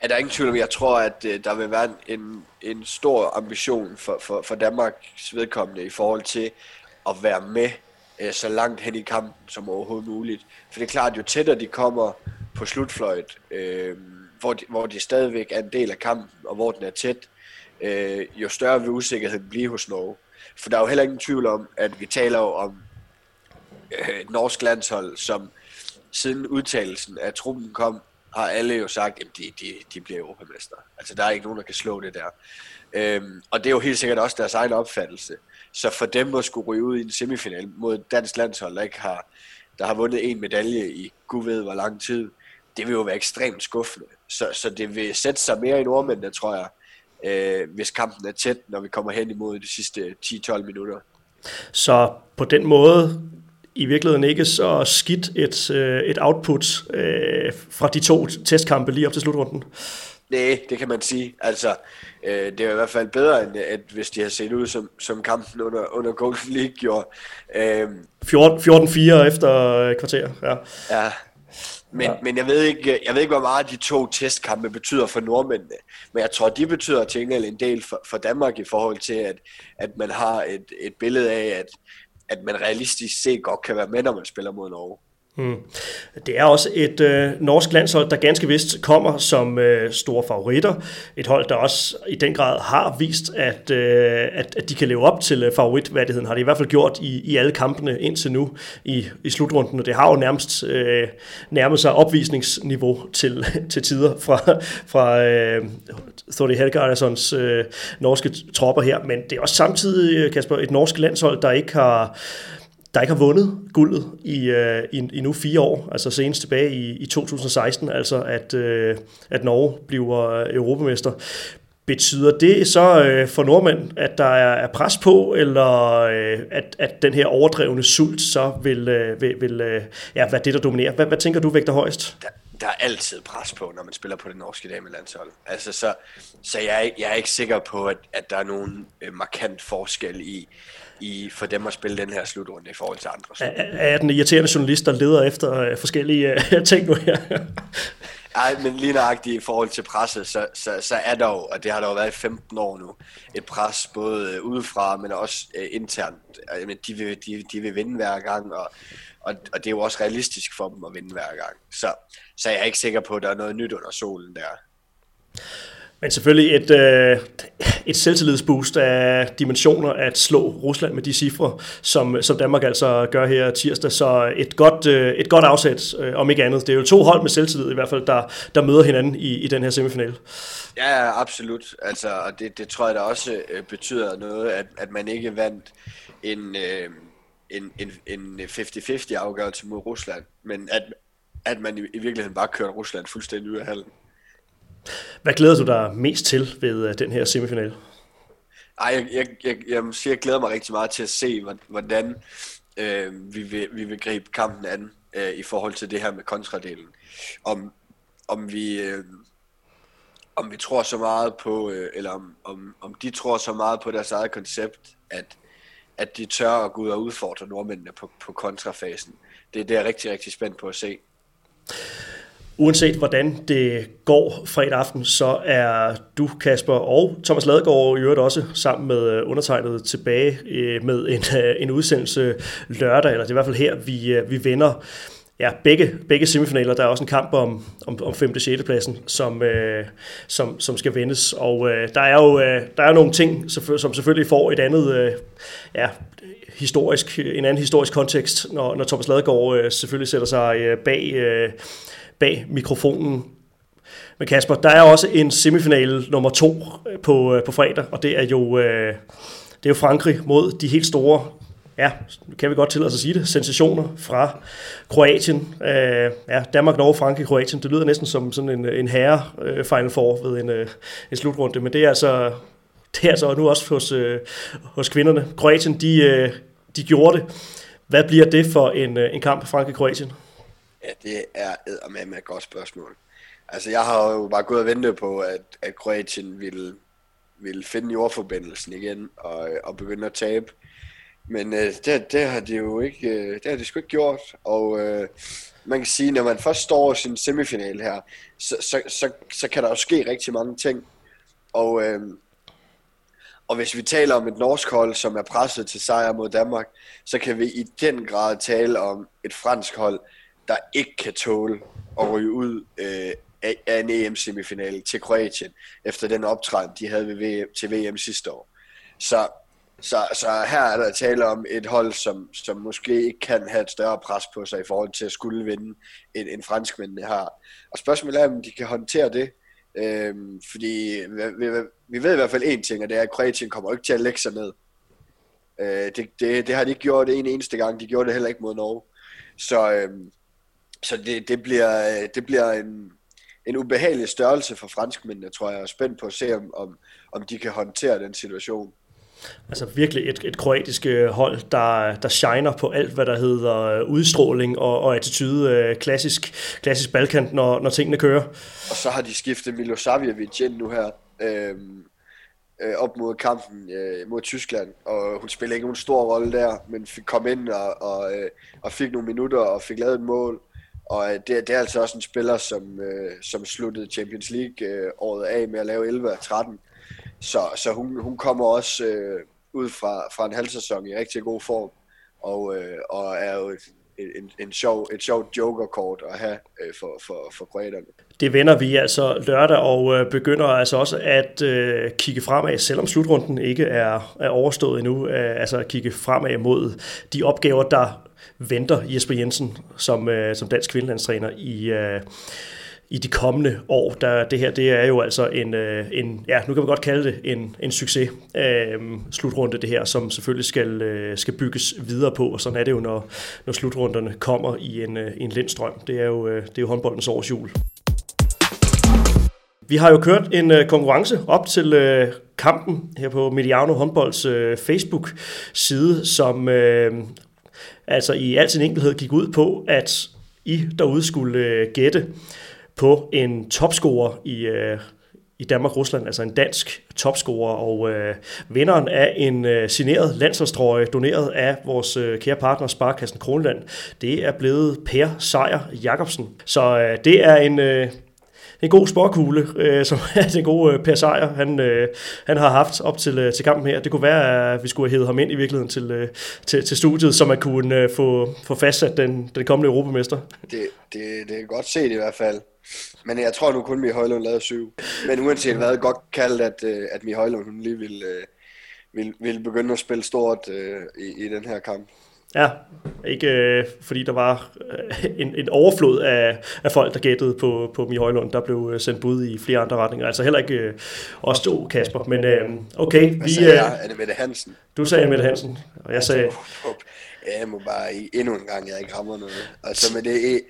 Er der ingen tvivl om, jeg tror, at øh, der vil være en, en stor ambition for, for, for Danmarks vedkommende i forhold til at være med øh, så langt hen i kampen som overhovedet muligt. For det er klart, jo tættere de kommer på slutfløjt, øh, hvor de, hvor de stadigvæk er en del af kampen, og hvor den er tæt, øh, jo større vil usikkerheden blive hos Norge. For der er jo heller ingen tvivl om, at vi taler jo om øh, norsk landshold, som siden udtalelsen af truppen kom, har alle jo sagt, at de, de, de bliver europamester. Altså, der er ikke nogen, der kan slå det der. Øhm, og det er jo helt sikkert også deres egen opfattelse. Så for dem at skulle ryge ud i en semifinal mod et dansk landshold, der ikke har, der har vundet en medalje i gud ved hvor lang tid, det vil jo være ekstremt skuffende. Så, så det vil sætte sig mere i nordmændene, tror jeg, øh, hvis kampen er tæt, når vi kommer hen imod de sidste 10-12 minutter. Så på den måde i virkeligheden ikke så skidt et, øh, et output øh, fra de to testkampe lige op til slutrunden. Nej, det kan man sige. Altså, øh, det er i hvert fald bedre, end at hvis de har set ud som, som kampen under, under Golden League gjorde. Øh, 14-4 efter kvarter, ja. Ja, men, ja. men jeg, ved ikke, jeg ved ikke, hvor meget de to testkampe betyder for nordmændene. Men jeg tror, de betyder til en del for, for Danmark i forhold til, at, at man har et, et billede af, at, at man realistisk set godt kan være med, når man spiller mod Norge. Hmm. Det er også et øh, norsk landshold, der ganske vist kommer som øh, store favoritter. Et hold, der også i den grad har vist, at, øh, at, at de kan leve op til øh, favoritværdigheden. Har de i hvert fald gjort i, i alle kampene indtil nu i, i slutrunden. Og det har jo nærmest øh, nærmet sig opvisningsniveau til, til tider fra, fra øh, Thordy Helgarssons øh, norske tropper her. Men det er også samtidig, øh, Kasper, et norsk landshold, der ikke har der ikke har vundet guldet i, øh, i, i nu fire år, altså senest tilbage i, i 2016, altså at, øh, at Norge bliver europamester. Betyder det så øh, for nordmænd, at der er, er pres på, eller øh, at, at den her overdrevne sult så vil, øh, vil, vil øh, ja, være det, der dominerer? Hvad, hvad tænker du vægter højst? Der, der er altid pres på, når man spiller på det norske damelandshold. Altså, så, så jeg, er, jeg er ikke sikker på, at, at der er nogen øh, markant forskel i, i for dem at spille den her slutrunde i forhold til andre. Er, er den irriterende journalist, der leder efter uh, forskellige uh, ting nu her? Ej, men lige nøjagtigt i forhold til presset, så, så, så er der jo, og det har der jo været i 15 år nu, et pres både udefra, men også uh, internt. Men de vil, de, de vil vinde hver gang, og, og, og det er jo også realistisk for dem at vinde hver gang. Så, så jeg er ikke sikker på, at der er noget nyt under solen der. Men selvfølgelig et, øh, et selvtillidsboost af dimensioner at slå Rusland med de cifre, som, som Danmark altså gør her tirsdag. Så et godt, øh, et godt afsæt, øh, om ikke andet. Det er jo to hold med selvtillid i hvert fald, der, der møder hinanden i, i den her semifinale. Ja, absolut. Altså, og det, det tror jeg da også øh, betyder noget, at, at man ikke vandt en, øh, en, en, en 50-50 afgørelse mod Rusland, men at, at man i, i virkeligheden bare kørte Rusland fuldstændig ud af halen. Hvad glæder du dig mest til ved øh, den her semifinale? Ej, jeg, jeg, jeg, jeg, jeg, jeg glæder mig rigtig meget til at se, hvordan øh, vi, vil, vi vil gribe kampen an øh, i forhold til det her med kontradelen. Om, om vi... Øh, om vi tror så meget på, øh, eller om, om, om de tror så meget på deres eget koncept, at, at de tør at gå ud og udfordre nordmændene på, på kontrafasen. Det, det er jeg rigtig, rigtig spændt på at se uanset hvordan det går fredag aften, så er du, Kasper, og Thomas Ladegaard i øvrigt også sammen med øh, undertegnet tilbage øh, med en, øh, en udsendelse lørdag, eller det er i hvert fald her, vi, vi vender ja, begge, begge semifinaler. Der er også en kamp om, om, om 5. og 6. pladsen, som, øh, som, som skal vendes. Og øh, der er jo øh, der er nogle ting, som selvfølgelig får et andet, øh, ja, historisk, en anden historisk kontekst, når, når Thomas Ladegaard øh, selvfølgelig sætter sig øh, bag øh, bag mikrofonen. Men Kasper, der er også en semifinale nummer to øh, på, øh, på fredag, og det er jo, øh, det er jo Frankrig mod de helt store, ja, kan vi godt tillade os at sige det, sensationer fra Kroatien. Øh, ja, Danmark, Norge, Frankrig, Kroatien. Det lyder næsten som sådan en, en herre Final Four ved en, en slutrunde, men det er altså det er altså nu også hos, hos kvinderne. Kroatien, de, de gjorde det. Hvad bliver det for en, en kamp Frankrig-Kroatien? Ja, det er med et godt spørgsmål. Altså, jeg har jo bare gået og ventet på, at, at Kroatien ville, ville finde jordforbindelsen igen og, og begynde at tabe. Men øh, det, det har de jo ikke, øh, det har de sgu ikke gjort. Og øh, man kan sige, når man først står i sin semifinal her, så, så, så, så kan der jo ske rigtig mange ting. Og, øh, og hvis vi taler om et norsk hold, som er presset til sejr mod Danmark, så kan vi i den grad tale om et fransk hold, der ikke kan tåle at ryge ud øh, af en EM-semifinale til Kroatien, efter den optræden, de havde ved VM, til VM sidste år. Så Så, så her er der tale om et hold, som, som måske ikke kan have et større pres på sig i forhold til at skulle vinde, end, end franskmændene har. Og spørgsmålet er, om de kan håndtere det. Øhm, fordi vi, vi, vi ved i hvert fald én ting, og det er, at Kroatien kommer ikke til at lægge sig ned. Øh, det, det, det har de ikke gjort en eneste gang. De gjorde det heller ikke mod Norge. Så, øhm, så det, det bliver, det bliver en, en ubehagelig størrelse for franskmændene, tror jeg. Jeg er spændt på at se, om, om, om de kan håndtere den situation. Altså virkelig et, et kroatisk øh, hold, der, der shiner på alt, hvad der hedder øh, udstråling og, og attitude, øh, klassisk, klassisk Balkan, når, når tingene kører. Og så har de skiftet Milosavljevic ind nu her, øh, øh, op mod kampen øh, mod Tyskland, og hun spiller ikke nogen stor rolle der, men fik kom ind og, og, øh, og fik nogle minutter og fik lavet et mål. Og øh, det, det er altså også en spiller, som, øh, som sluttede Champions League øh, året af med at lave 11 og 13. Så, så hun, hun kommer også øh, ud fra, fra en halv sæson i rigtig god form, og, øh, og er jo et, en, en sjov, et sjovt jokerkort at have øh, for, for, for kroaterne. Det vender vi altså lørdag og øh, begynder altså også at øh, kigge fremad, selvom slutrunden ikke er, er overstået endnu, øh, altså at kigge fremad mod de opgaver, der venter Jesper Jensen som, øh, som dansk kvindelandstræner i, øh, i de kommende år. Der, det her det er jo altså en, øh, en, ja, nu kan vi godt kalde det en, en succes øh, slutrunde, det her, som selvfølgelig skal, øh, skal bygges videre på, og sådan er det jo, når, når slutrunderne kommer i en, øh, en lindstrøm. Det er jo, øh, det er jo håndboldens årsjul. Vi har jo kørt en øh, konkurrence op til øh, kampen her på Mediano Håndbolds øh, Facebook-side, som øh, altså i al sin enkelhed gik ud på, at I derude skulle øh, gætte på en topscorer i, øh, i Danmark-Rusland, altså en dansk topscorer, og øh, vinderen af en øh, signeret landsholdstrøje, doneret af vores øh, kære partner Sparkassen Kronland, det er blevet Per Sejer Jacobsen. Så øh, det er en... Øh, en god sporkugle, øh, som er den gode øh, Per Seier, han, øh, han har haft op til, øh, til kampen her. Det kunne være, at vi skulle have hævet ham ind i virkeligheden til, øh, til, til studiet, så man kunne øh, få, få fastsat den, den kommende europamester. Det, det, det er godt set i hvert fald. Men jeg tror nu kun, at Mihøjlund lavede syv. Men uanset hvad, godt kaldt, at, øh, at Mihøjlund hun lige ville, vil, ville, ville begynde at spille stort øh, i, i den her kamp. Ja, ikke øh, fordi der var øh, en, en overflod af, af folk, der gættede på, på Mi Højlund. Der blev øh, sendt bud i flere andre retninger. Altså heller ikke øh, os to, Kasper. Men øh, okay. Hvad vi, sagde øh, jeg? Er det Mette Hansen? Du sagde Mette Hansen, og jeg sagde... Jeg må bare i, endnu en gang, jeg ikke rammer noget. Altså med det,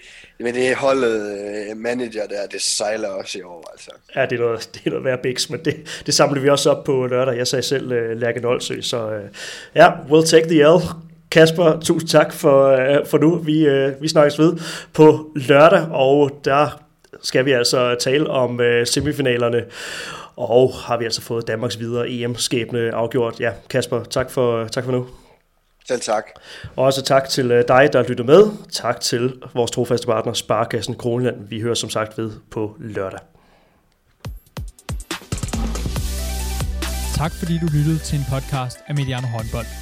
med det holdet øh, manager der, det sejler også i år. Altså. Ja, det er noget, det er noget værd biks, men det, det samler vi også op på lørdag. Jeg sagde selv uh, Lærke Nolsø, så uh, ja, we'll take the L. Kasper, tusind tak for, uh, for nu. Vi, uh, vi snakkes ved på lørdag, og der skal vi altså tale om uh, semifinalerne. Og har vi altså fået Danmarks videre EM-skæbne afgjort. Ja, Kasper, tak for, tak for nu. Selv tak. Og også tak til øh, dig, der lytter med. Tak til vores trofaste partner, Sparkassen Kroneland. Vi hører som sagt ved på lørdag. Tak fordi du lyttede til en podcast af Mediano Håndbold.